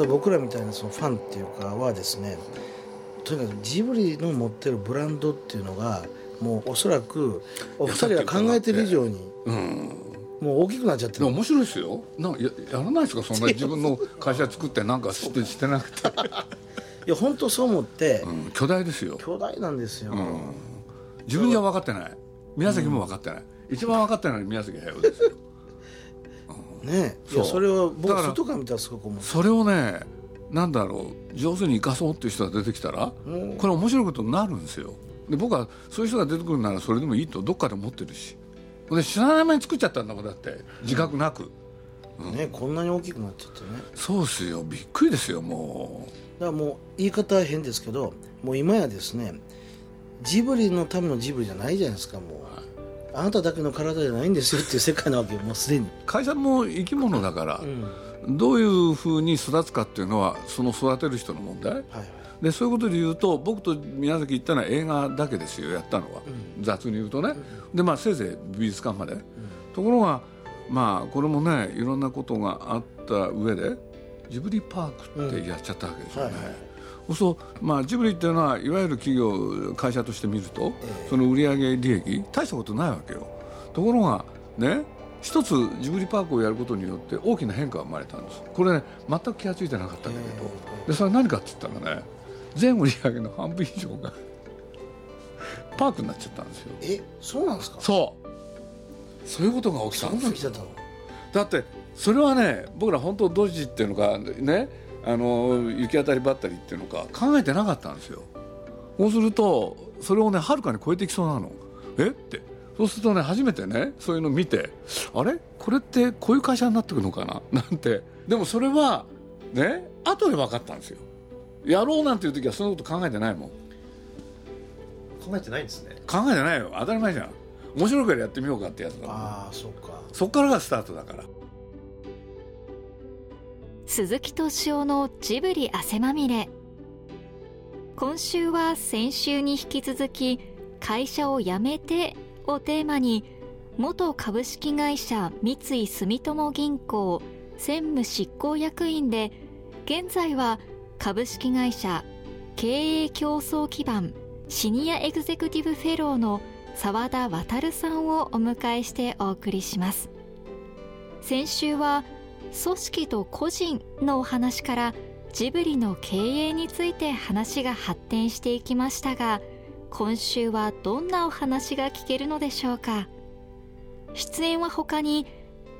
ただ僕らみたいなそのファンっていうかはですねとにかくジブリの持ってるブランドっていうのがもうおそらくお二人が考えてる以上にもう大きくなっちゃってる。面白いですよ。なんややらないですか？そんな自分の会社作ってなんかしてしてなくて。いや本当そう思って、うん、巨大ですよ。巨大なんですよ、うん、自分じゃ分かってない。宮崎も分かってない、うん、一番分かってないのは宮崎駿ですよね。いやそれは僕外から見たらすごく思う。それをねなんだろう上手に生かそうっていう人が出てきたら、これ面白いことになるんですよ。で僕はそういう人が出てくるならそれでもいいとどっかで思ってるし。で知らない間に作っちゃったんだもんだって。自覚なく、うん、ねこんなに大きくなっちゃってね。そうですよ。びっくりですよもう。だからもう言い方は変ですけどもう今やですねジブリのためのジブリじゃないじゃないですかもう、はいあなただけの体じゃないんですよっていう世界なわけよもうすでに。会社も生き物だから、うん、どういうふうに育つかっていうのはその育てる人の問題、はいでそういうことで言うと僕と宮崎行ったのは映画だけですよやったのは、うん、雑に言うとね、うん、でまあせいぜい美術館まで、うん、ところがまあこれもねいろんなことがあった上でジブリパークってやっちゃったわけですよね。はいはいそうまあジブリっていうのはいわゆる企業会社として見ると、その売上利益大したことないわけよ。ところがね一つジブリパークをやることによって大きな変化が生まれたんです。これね全く気が付いてなかったんだけど。でそれは何かって言ったらね全売上の半分以上が パークになっちゃったんですよ。えそうなんですか？そう。そういうことが起きたんですよ。だってそれはね僕ら本当ドジっていうのかねあの行き当たりばったりっていうのか。考えてなかったんですよ。そうするとそれをねはるかに超えてきそうなの。え？って。そうするとね初めてねそういうの見てあれ？これってこういう会社になってくるのかな？なんて。でもそれはね後で分かったんですよ。やろうなんていう時はそんなこと考えてないもん。考えてないんですね。考えてないよ。当たり前じゃん。面白いからやってみようかってやつだああそっか。そっからがスタートだから鈴木敏夫のジブリ汗まみれ。今週は先週に引き続き会社を辞めてをテーマに元株式会社三井住友銀行専務執行役員で現在は株式会社経営競争基盤シニアエグゼクティブフェローの澤田渉さんをお迎えしてお送りします。先週は組織と個人のお話からジブリの経営について話が発展していきましたが今週はどんなお話が聞けるのでしょうか？出演は他に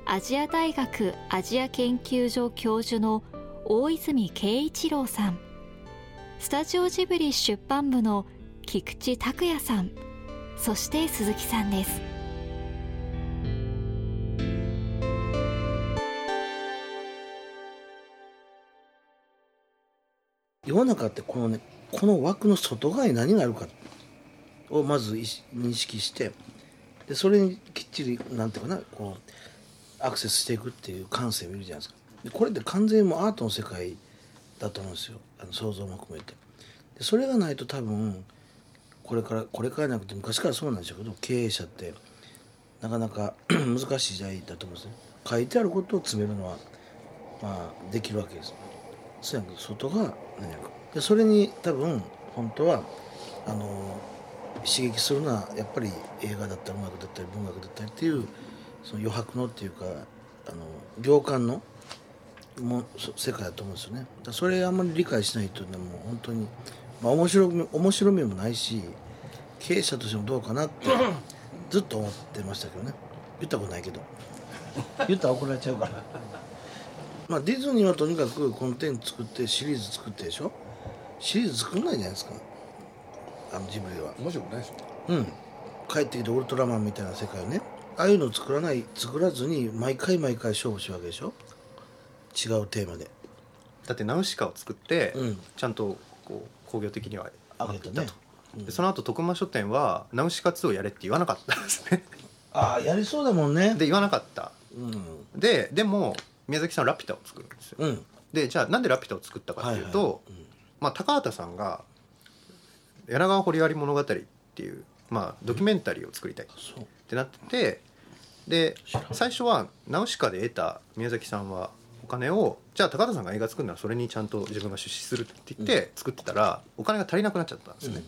アジア大学アジア研究所教授の大泉慶一郎さんスタジオジブリ出版部の菊池拓也さんそして鈴木さんです。世の中ってこのねこの枠の外側に何があるかをまず認識してでそれにきっちりなんていうかなこうアクセスしていくっていう感性を見るじゃないですか。でこれって完全にもアートの世界だと思うんですよ。あの想像も含めて。でそれがないと多分これからこれからなくて昔からそうなんでしょうけど経営者ってなかなか 難しい時代だと思うんですね書いてあることを詰めるのはまあできるわけです。そうやけど外がでそれに多分本当はあの刺激するのはやっぱり映画だったり音楽だったり文学だったりっていうその余白のっていうかあの行間のも世界だと思うんですよね。それあんまり理解しないとねもう本当に、まあ、面白み面白みもないし経営者としてもどうかなって ずっと思ってましたけどね。言ったことないけど。言ったら怒られちゃうからまあディズニーはとにかくコンテンツ作ってシリーズ作ってでしょ？シリーズ作んないじゃないですか？あのジブリは。面白くないですうん。帰ってきてウルトラマンみたいな世界をね。ああいうのを作らない作らずに毎回毎回勝負しるわけでしょ？違うテーマで。だってナウシカを作って、うん、ちゃんとこう工業的には上げてたと、ね。うん、でその後徳間書店はナウシカ2をやれって言わなかったんですね。ああやりそうだもんね。で言わなかった、うん、ででも宮崎さんラピュタを作るんですよ、うん、でじゃあなんでラピュタを作ったかっていうと、はいはい、まあ、高畑さんが「柳川掘割物語」っていう、まあ、ドキュメンタリーを作りたいってなっててで最初はナウシカで得た宮崎さんはお金をじゃあ高田さんが映画作るならそれにちゃんと自分が出資するって言って作ってたらお金が足りなくなっちゃったんですね、うん、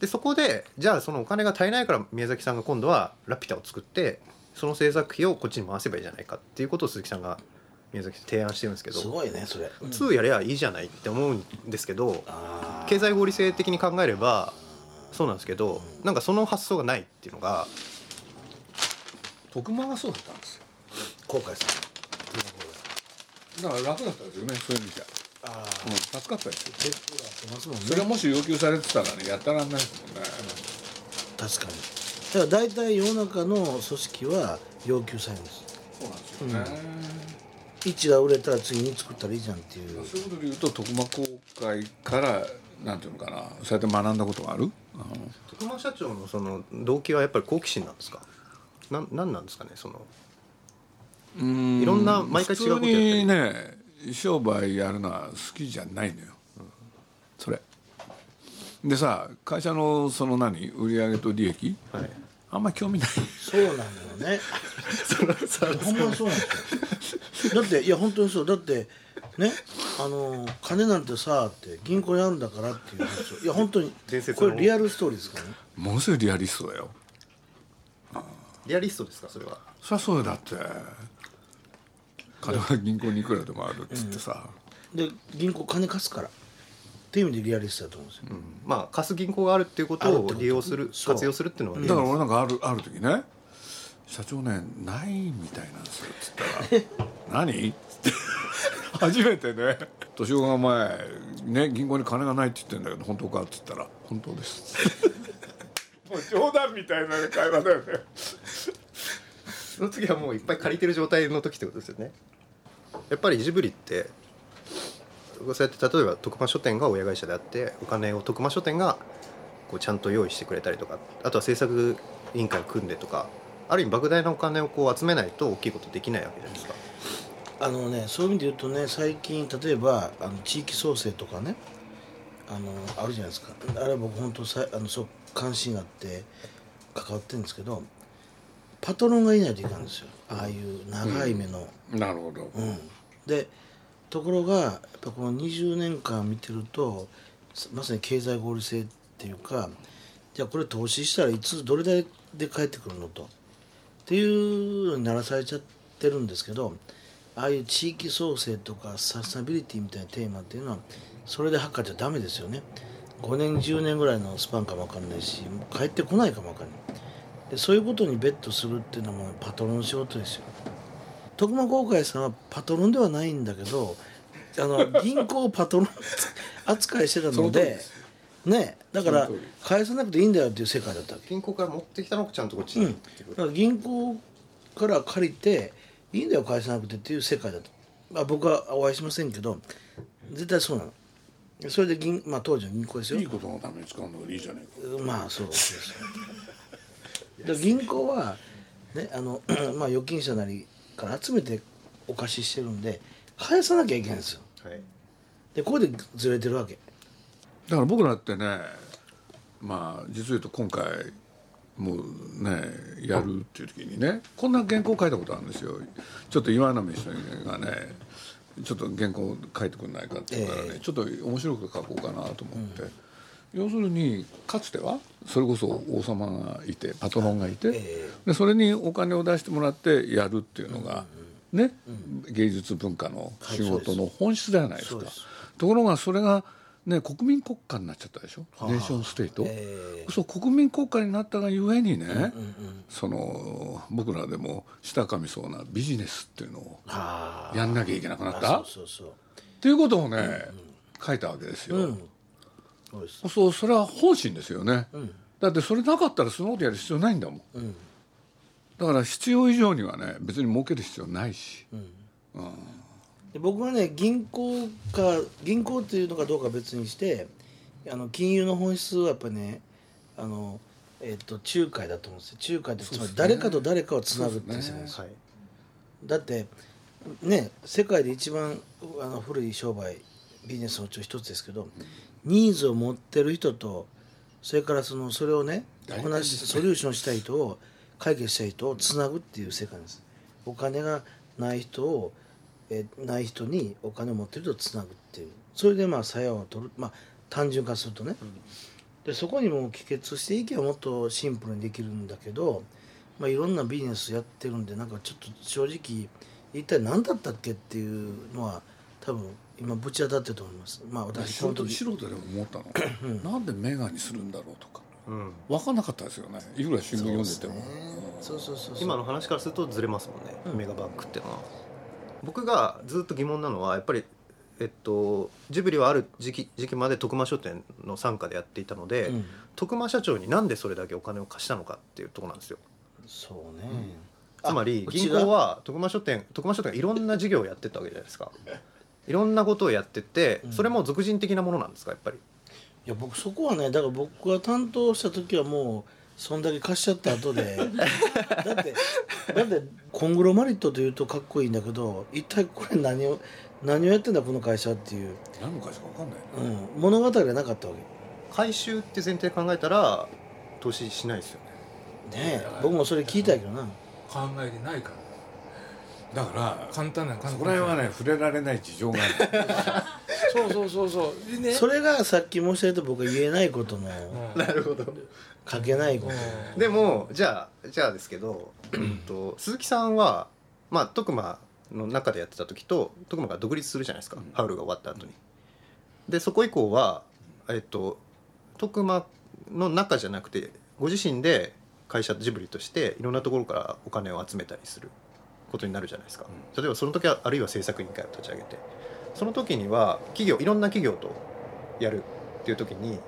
でそこでじゃあそのお金が足りないから宮崎さんが今度は「ラピュタ」を作ってその制作費をこっちに回せばいいじゃないかっていうことを鈴木さんが宮崎提案してるんですけどすごいねそれ、うん、2やればいいじゃないって思うんですけど経済合理性的に考えればそうなんですけど、うん、なんかその発想がないっていうのが徳間がそうだったんですよ。後悔さだから楽だったですよねそういう意味じゃ。ああ、うん、助かったですよ、ね、それがもし要求されてたらねやったらんないですもんね、確かに。だから大体世の中の組織は要求されるんです。そうなんですよね、うん、1が売れたら次に作ったらいいじゃんっていう。そういうことで言うと徳間公会からなんていうのかな。そうやって学んだことがある？徳間社長のその動機はやっぱり好奇心なんですか？ななんなんですかねその。うん。いろんな毎回違うことやってる。ね商売やるのは好きじゃないのよ、うん、それ。でさ会社のその何？売上と利益、はい、あんまり興味ない。そうなんだよね。そほんまそうなんですよ。だっていや本当にそう。だってねあの金なんてさって銀行やんだからっていう話いや本当にこれリアルストーリーですからね？ものすごいリアリストだよ。リアリストですかそれは？そりゃそうだって。金は銀行にいくらでもあるっつってさ、うん、で銀行金貸すからっていう意味でリアリストだと思うんですよ、うん、まあ貸す銀行があるっていうことを利用する活用するっていうのはだから俺なんかあるある時ね社長ねないみたいなんですよっつったら「何?」っつって初めてね。年男が前ね銀行に金がないって言ってんだけど本当かっつったら「本当です」もう冗談みたいな会話だよね。その次はもういっぱい借りてる状態の時ってことですよね。やっぱりジブリってそうやって例えば徳間書店が親会社であってお金を徳間書店がこうちゃんと用意してくれたりとかあとは制作委員会組んでとかある意味莫大なお金をこう集めないと大きいことできないわけじゃないですか。あのねそういう意味で言うとね最近例えばあの地域創生とかねあのあるじゃないですか。あれ僕本当さあのそう関心があって関わってるんですけどパトロンがいないといかんですよ。ああいう長い目の、うん、なるほど、うん、でところがやっぱこの20年間見てるとまさに経済合理性っていうかじゃあこれ投資したらいつどれだけで返ってくるのと。っていうのにならされちゃってるんですけどああいう地域創生とかサステナビリティみたいなテーマっていうのはそれで測っちゃダメですよね。5年10年ぐらいのスパンかも分かんないし帰ってこないかも分かんない。でそういうことにベットするっていうのもパトロンの仕事ですよ。徳間公会さんはパトロンではないんだけどあの 銀行をパトロン扱いしてたのでねだから返さなくていいんだよっていう世界だったわけ。銀行から持ってきたのちゃんとこっちに、うん、だから銀行から借りていいんだよ返さなくてっていう世界だと、まあ、僕はお会いしませんけど絶対そうなの。それで銀、まあ、当時の銀行ですよ。いいことのために使うのがいいじゃないか。まあそうですで銀行は、ねあの まあ、預金者なりから集めてお貸ししてるんで返さなきゃいけないんですよ、はい、でここでずれてるわけ。だから僕らってねまあ実を言うと今回もうねやるっていう時にねこんな原稿書いたことあるんですよ。ちょっと岩波さんがねちょっと原稿書いてくんないかって言うからね、えー、ちょっと面白く書こうかなと思って、うん、要するにかつてはそれこそ王様がいてパトロンがいて、えー、でそれにお金を出してもらってやるっていうのが、ね、うん、芸術文化の仕事の本質ではないですか。ところがそれがね、国民国家になっちゃったでしょ、はあ、ネーションステート、えー、そう国民国家になったがゆえにね、うんうんうん、その僕らでも舌かみそうなビジネスっていうのをやんなきゃいけなくなった？っていうことをね、うんうん、書いたわけですよ、うん、そう。それは本心ですよね、うん、だってそれなかったらそのことやる必要ないんだもん、うん、だから必要以上にはね別に儲ける必要ないし、うん。で僕はね銀行か銀行っていうのかどうか別にしてあの金融の本質はやっぱりねあの、えー、と仲介だと思うんですよ。仲介ってつまり誰かと誰かをつなぐっていう世界です、ね、だってね世界で一番あの古い商売ビジネスのうち一つですけど、ニーズを持ってる人とそれからそのそれをねこなしソリューションしたい人を解決したい人をつなぐっていう世界です。お金がない人をえない人にお金を持ってるとつなぐっていう。それでまあ鞘を取る。まあ単純化するとね、うん、でそこにも帰結していけばもっとシンプルにできるんだけど、まあ、いろんなビジネスやってるんでなんかちょっと正直一体何だったっけっていうのは多分今ぶち当たってると思います。まあ私素人素人でも思ったの、うん、なんでメガにするんだろうとか、うん、分かんなかったですよね。いくら新聞読んでても。そうそうそう今の話からするとずれますもんね、うん、メガバンクっていうのは。僕がずっと疑問なのはやっぱりえっと、ジブリはある時期時期まで徳間書店の傘下でやっていたので、うん、徳間社長になんでそれだけお金を貸したのかっていうところなんですよ。そうね、つまり銀行は徳間書店徳間書店がいろんな事業をやってたわけじゃないですかいろんなことをやっててそれも俗人的なものなんですかやっぱり？いや僕そこはねだから僕が担当した時はもうそんだけ貸しちゃった後で だってだってコングロマリットというとかっこいいんだけど一体これ何を何をやってんだこの会社っていう。何の会社か分かんない、ね、うん、物語がなかったわけ。回収って前提考えたら投資しないですよね。ねえ僕もそれ聞いたけどな。考えてないからだから簡単な簡単。そこら辺はね触れられない事情がある。そうそうそうそう、ね、それがさっき申し上げた僕が言えないことの、うん、なるほど。書けないこと、でもじゃあじゃあですけど、うんと、鈴木さんはまあ徳間の中でやってた時と徳間が独立するじゃないですか、うん、ハウルが終わった後に。でそこ以降はえっと徳間の中じゃなくてご自身で会社ジブリとしていろんなところからお金を集めたりすることになるじゃないですか、例えばその時はあるいは制作委員会を立ち上げてその時には企業いろんな企業とやるっていう時に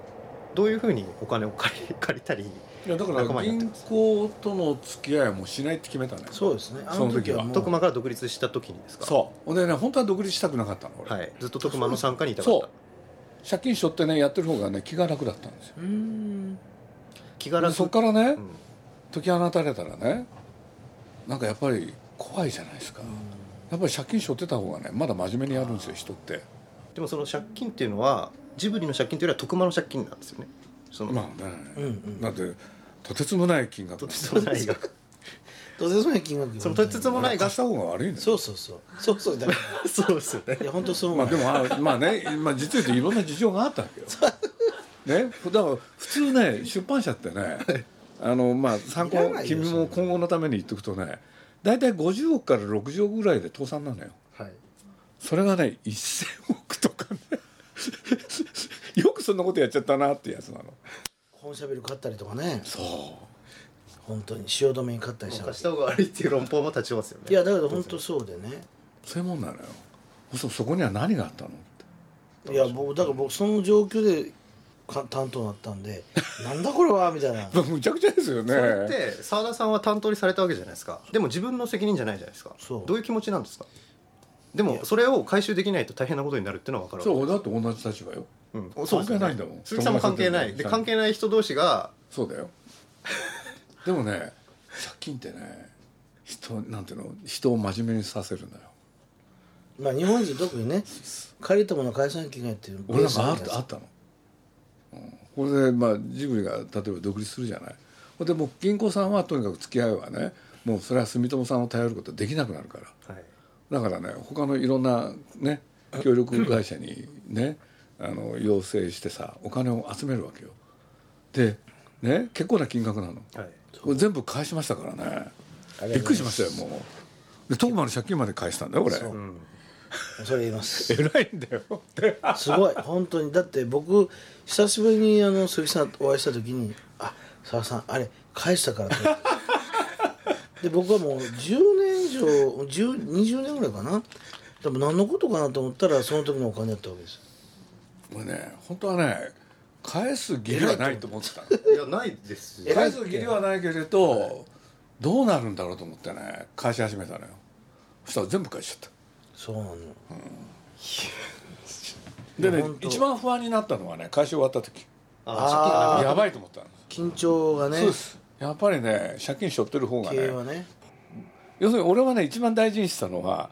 どういうふうにお金を借り 借りたりいやだから銀行との付き合いもしないって決めたねそうですね。その時は。徳間から独立した時にですか？そう。でね本当は独立したくなかったの俺、はい、ずっと徳間の参加にいたかった。借金しょってねやってる方がね気が楽だったんですよ。気が楽。そこからね、うん、解き放たれたらねなんかやっぱり怖いじゃないですか、やっぱり借金しょってた方がねまだ真面目にやるんですよ人って。でもその借金っていうのはジブリの借金というよりは徳間の借金なんですよね。そのまあね、うんうん、だってとてつもない金額。とてつもない額。とてつもない金額そのとてつもない額。した方が悪いんだそうそうそう。そうそうだから そうですよねいや本当そうまあでもまあね、まあ、実は言うといろんな事情があったわけよ。ね。だから普通ね出版社ってねあのまあ参考君も今後のために言っとくとね大体50億から60億ぐらいで倒産なのよ、はい、それがね1000億とかね。よくそんなことやっちゃったなってやつなの。本社ビル買ったりとかね。そう。本当に汐留に買ったりした貸した方が悪いっていう論法も立ちますよね。いやだけど本当そうでね。そういうもんなのよ。そそこには何があったのいや僕だから僕その状況で担当になったんで なんだこれはみたいな。むちゃくちゃですよね。それって澤田さんは担当にされたわけじゃないですか。でも自分の責任じゃないじゃないですか。どういう気持ちなんですか？でもそれを回収できないと大変なことになるっていうのは分かるそうだって同じ立場よ、うん、関係ないんだもん。鈴木さんも関係ない。で関係ない人同士が。そうだよ。でもね借金ってね人なんていうの？人を真面目にさせるんだよ。まあ日本人特にね借りたもの返さなきゃいけないっていう俺なんかあったのこれでまあジブリが例えば独立するじゃない。でも銀行さんはとにかく付き合いはねもうそれは住友さんを頼ることできなくなるから、はい、だからね他のいろんなね協力会社にねあの要請してさお金を集めるわけよ。でね結構な金額なの、はい、これ全部返しましたからね。びっくりしましたよもう。で特番の借金まで返したんだよこれ、うんそれ言います。偉いんだよ。すごい。本当に。だって僕久しぶりにあの鈴木さんお会いした時に「あ澤さんあれ返したから」で僕はもう10年以上20年ぐらいかな。でも何のことかなと思ったらその時のお金やったわけです。もうね本当はね返す義理はないと思ってた いやないです返す義理はないけれどどうなるんだろうと思ってね返し始めたのよ。そしたら全部返しちゃったそうなの、うん、でね一番不安になったのはね会社終わった時。ああやばいと思った緊張がね。そうです。やっぱりね借金しょってる方がね。ね。要するに俺はね一番大事にしたのは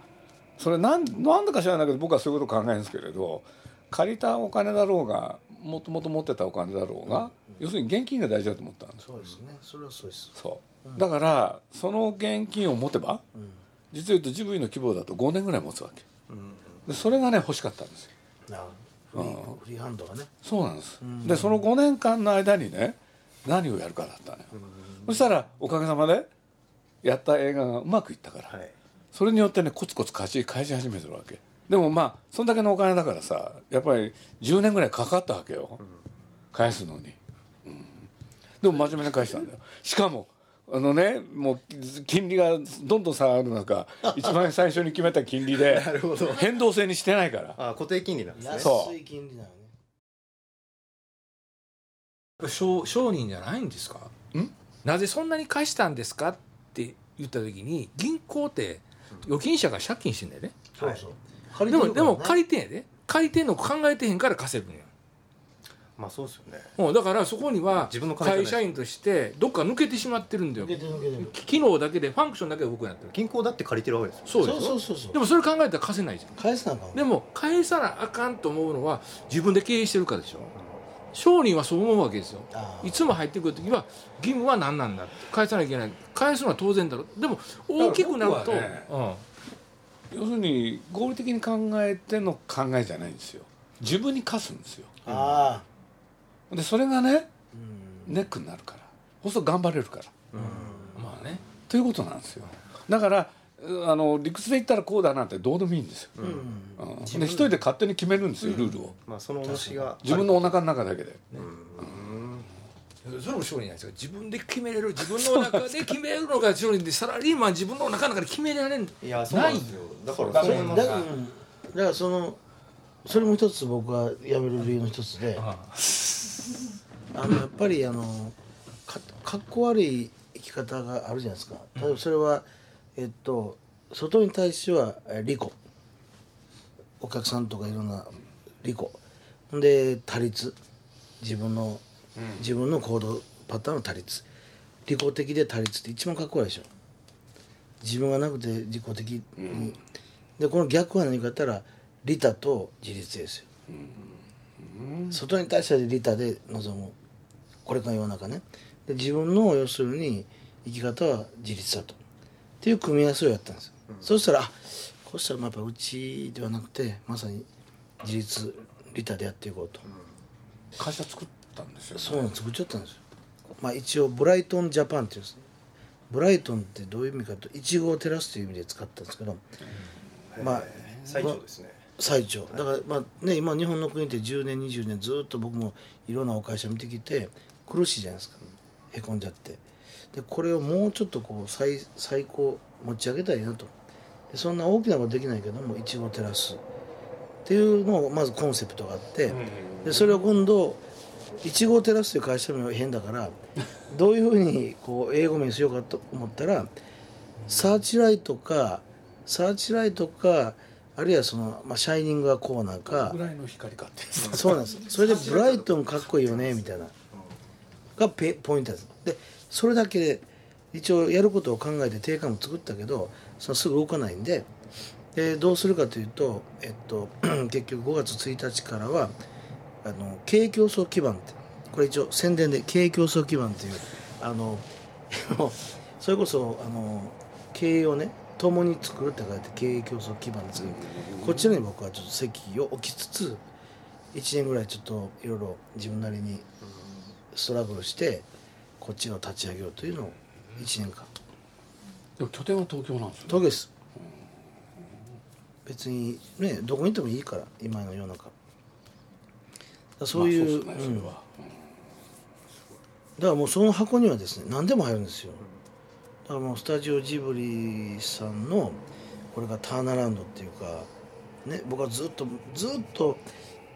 それなんなんだか知らないけど僕はそういうこと考えるんですけれど借りたお金だろうがもともと持ってたお金だろうが、うん、要するに現金が大事だと思ったんですそうですね。それはそうです。そう、だからその現金を持てば、うん実を言うとジブリの規模だと5年ぐらい持つわけ、でそれがね欲しかったんですよ。フリーフリーハンドがね。そうなんです、でその5年間の間にね何をやるかだったのよ、そしたらおかげさまでやった映画がうまくいったから、はい。それによってねコツコツ貸し返し始めてるわけ。でもまあそんだけのお金だからさやっぱり10年ぐらいかかったわけよ、返すのに、うん。でも真面目に返したんだよ。しかもあのねもう金利がどんどん下がる中 一番最初に決めた金利でるほど。変動制にしてないから。あ固定金利なんですね。そう。安い金利なのね。商商人じゃないんですか？なぜそんなに貸したんですかって言った時に銀行って預金者が借金してんだよね。そうそう借でりてるからねもでも借りてんやで。借りてんの考えてへんから貸せるのよまあそうですよね。うんだからそこには会社員としてどっか抜けてしまってるんだよ。抜けてる抜けて。る機能だけでファンクションだけで僕やってる。銀行だって借りてるわけですよ。そうそうそうそうでもそれ考えたら貸せないじゃん。返さなあか。んでも返さなあかんと思うのは自分で経営してるからでしょ？商人はそう思うわけですよ。いつも入ってくる時は義務は何なんだ返さなきゃいけない。返すのは当然だろでも大きくなると、だから僕は要するに合理的に考えての考えじゃないんですよ。自分に課すんですよ。ああでそれがねうん。ネックになるから。そうすると頑張れるから。うん、まあね。ということなんですよ。だからうあの理屈で言ったらこうだなんてどうでもいいんですよ、うん。うん。で一人で勝手に決めるんですよルールを。まあその主が自分のお腹の中だけで。それも商人なんですよ。自分で決めれる。自分の中で決めるのが商人でサラリーマン自分の中の中で決められんい。やそうなんですよ。だからそれだからうんだ。からそのそれも一つ僕が辞める理由の一つで。あ のやっぱりあのかかっこ悪い生き方があるじゃないですか。例えばそれはえっと外に対してはえ利己お客さんとかいろんな利己で他立。自分の自分の行動パターンの他立。利己的で他立って一番かっこいいでしょ。自分がなくて自己的に、でこの逆は何か言ったら利他と自立ですよ、外に対しては利他で臨む。これから世の中ね。で自分の要するに生き方は自立だと。っていう組み合わせをやったんですよ、そうしたらあこうしたらまあやっぱうちではなくてまさに自立利他でやっていこうと、会社作ったんですよ、そうなん作っちゃったんですよ。まあ一応ブライトンジャパンっていうんです。ねブライトンってどういう意味かといちごを照らすという意味で使ったんですけど、まあ最長ですね最長。だからまあね今日本の国って10年20年ずっと僕もいろんなお会社見てきて苦しいじゃないですか。へこんじゃって。でこれをもうちょっとこう最最高持ち上げたいなと。でそんな大きなことできないけどもいちごを照らすっていうのをまずコンセプトがあって。でそれを今度いちごを照らすという会社名は変だから どういうふうにこう英語名にしようかと思ったらサーチライトかサーチライトかあるいはその、まあ、シャイニングがコーナーかぐらいの光かって。そうなんです。それでブライトンかっこいいよねみたいながペポイントです。でそれだけで一応やることを考えて定価も作ったけどそのすぐ動かないんででどうするかというと、えっと、結局5月1日からはあの経営競争基盤ってこれ一応宣伝で経営競争基盤っていうあの それこそあの経営をね共に作るって書いて経営競争基盤ですけどこっちに僕はちょっと席を置きつつ1年ぐらいちょっといろいろ自分なりにストラグルしてこっちを立ち上げようというのを1年間。でも拠点は東京なんですよ東京です。別にねどこにいてもいいから今の世の中。そういう,、まあねうん。だからもうその箱にはですね何でも入るんですよだからもうスタジオジブリさんのこれがターナランドっていうかね僕はずっとずっと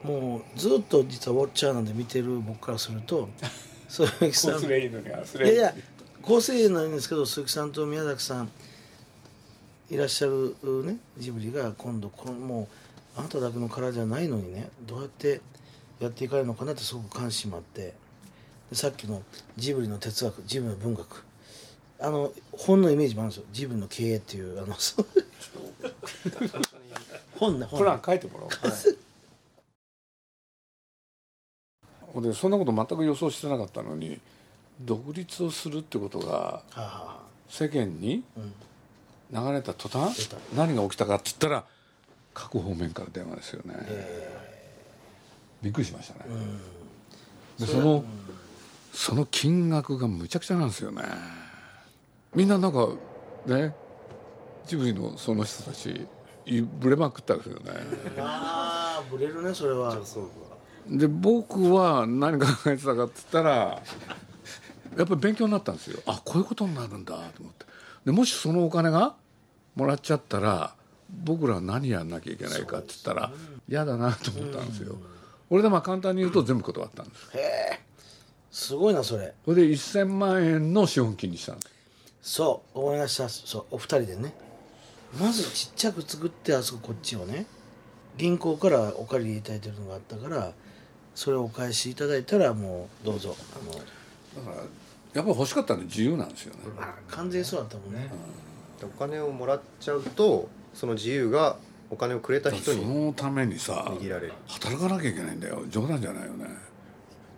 もうずっと実はウォッチャーなんで見てる僕からすると 鈴木さん。い。やいや構成なんですけど鈴木さんと宮崎さんいらっしゃるねジブリが今度このもうあなただけの殻じゃないのにねどうやってやっていかれるのかなってすごく関心もあってでさっきのジブリの哲学ジブリの文学あの本のイメージもあるんですよ。ジブリの経営っていうあのそう。本ね本プラン書いてもらおう、ほんでそんなこと全く予想してなかったのに独立をするってことが世間にうん。流れた途端何が起きたかっつったら各方面から電話ですよね、びっくりしましたね、でそのその金額がむちゃくちゃなんですよねみんななんかねジブリのその人たちブレまくったんですよね。ああブレるねそれは。で僕は何考えてたかっつったらやっぱり勉強になったんですよ。あこういうことになるんだと思って。でもしそのお金がもらっちゃったら僕らは何やんなきゃいけないかっつったら嫌だなと思ったんですよ、俺でまあ簡単に言うと全部断ったんですへえすごいなそれ。それで1000万円の資本金にしたんですそう思い出した。そうお二人でね。まずちっちゃく作ってあそここっちをね。銀行からお借りいただいてるのがあったからそれをお返しいただいたらもうどうぞ。あのだからやっぱり欲しかったのは自由なんですよね、まあ、完全そうだったもんね、お金をもらっちゃうとその自由がお金をくれた人にそのためにさ握られる。働かなきゃいけないんだよ。冗談じゃないよね。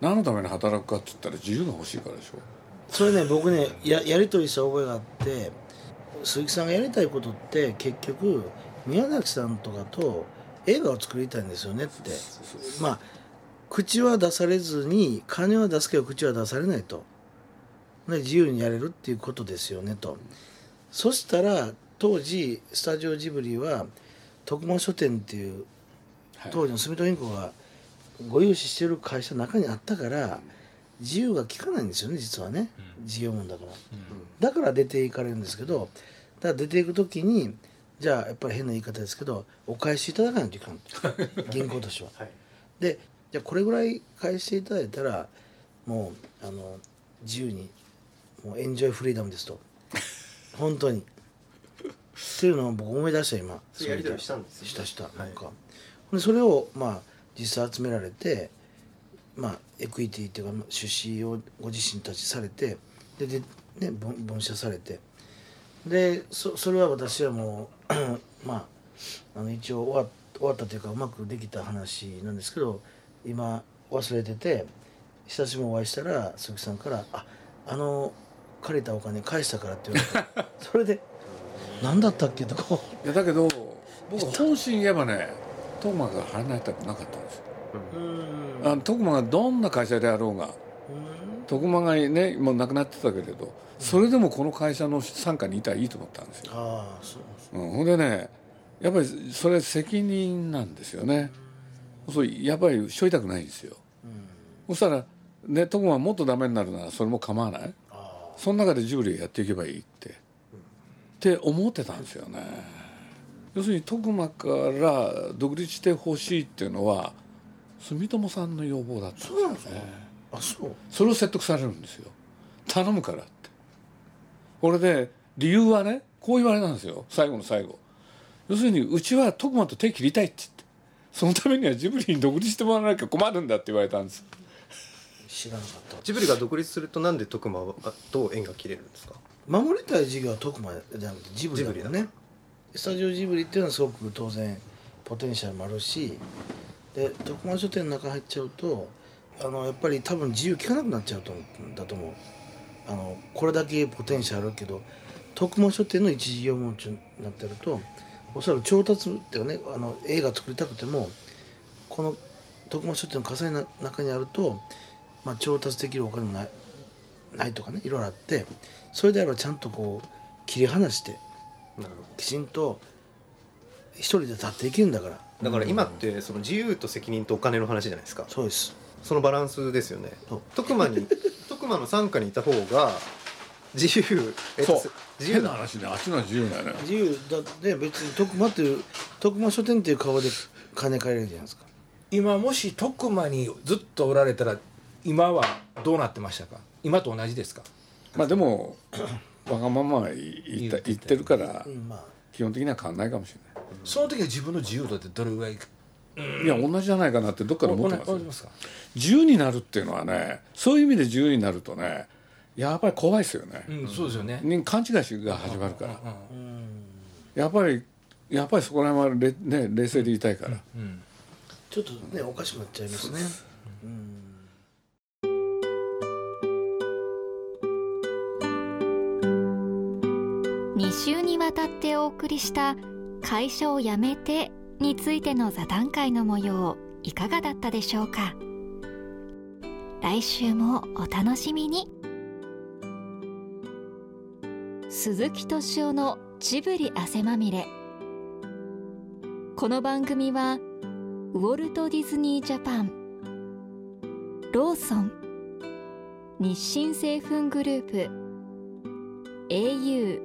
何のために働くかって言ったら自由が欲しいからでしょそれね僕ねややり取りした覚えがあって鈴木さんがやりたいことって結局宮崎さんとかと映画を作りたいんですよねって。まあ口は出されずに金は出すけど口は出されないと。で自由にやれるっていうことですよねと。そしたら当時スタジオジブリは徳間書店っていう当時の住友銀行がご融資してる会社の中にあったから自由が利かないんですよね実はね。事業門だから、だから出ていかれるんですけどだから出ていく時にじゃあやっぱり変な言い方ですけどお返しいただかないといかん。と銀行としては、はい。でじゃあこれぐらい返していただいたらもうあの自由にもうエンジョイフリーダムですと。本当に。っていうのを僕思い出した今。やり取りしたんですよしたした。なんか、でそれをまあ実際集められてまあエクイティっていうか出資をご自身たちされてでで、ね、分分社されてでそそれは私はもう まああの一応終わ終わったというかうまくできた話なんですけど今忘れてて久しぶりにお会いしたら鈴木さんから「ああの借りたお金返したから」って言われて それで「何だったっけ?」とかいやだけど僕本心言えばね徳間が離れたくなかったんですようんあの徳間がどんな会社であろうが徳間がねもう亡くなってたけれどそれでもこの会社の傘下にいたらいいと思ったんですよ、ああそう。うん、ほんでねやっぱりそれ責任なんですよね。そうやっぱりしょいたくないんですよ。そしたらね徳間もっとダメになるならそれも構わない。その中でジブリやっていけばいいって。って思ってたんですよね。要するに徳間から独立してほしいっていうのは住友さんの要望だったんですよね。あそう。それを説得されるんですよ。頼むからって。これで理由はねこう言われたんですよ。最後の最後。要するにうちは徳間と手切りたいって言って。そのためにはジブリに独立してもらわなきゃ困るんだって言われたんです。知らなかった。ジブリが独立するとなんで徳間と縁が切れるんですか？守りたい事業は特まじゃなくてジブリだもんジブね。スタジオジブリっていうのはすごく当然ポテンシャルもあるしで徳間書店の中入っちゃうとあのやっぱり多分自由利かなくなっちゃうと思うんだと思う。あのこれだけポテンシャルあるけど徳間書店の一事業門中になってるとおそらく調達っていうかねあの映画作りたくてもこの徳間書店の火災の中にあると、まあ、調達できるお金もないないとかねいろいろあってそれであればちゃんとこう切り離してきちんと一人で立っていけるんだから。どだから今ってその自由と責任とお金の話じゃないですか。そうです。そのバランスですよね。徳間に 徳間の傘下にいた方が自由えそう。自由な。変な話ねあっちのは自由だよね。自由だって別に徳間っていう徳間書店っていう顔で金借りれるじゃないですか。今もし徳間にずっとおられたら今はどうなってましたか？今と同じですか？まあでもわがまま言った言ってるから基本的には変わんないかもしその時は自分の自由度ってどれぐらい？いいや同じじゃないかなってどっかで思ってます自由になるっていうのはねそういう意味で自由になるとねやっぱり怖いですよね、うんそうですよね人勘違いが始まるからうんやっぱりやっぱりそこら辺はれ、ね、冷静でいたいから、うんちょっとねおかしくなっちゃいますねうん2週にわたってお送りした会社を辞めてについての座談会の模様いかがだったでしょうか？来週もお楽しみに。鈴木敏夫のジブリ汗まみれ。この番組はウォルト・ディズニー・ジャパンローソン日清製粉グループ au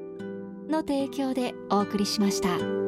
の提供でお送りしました。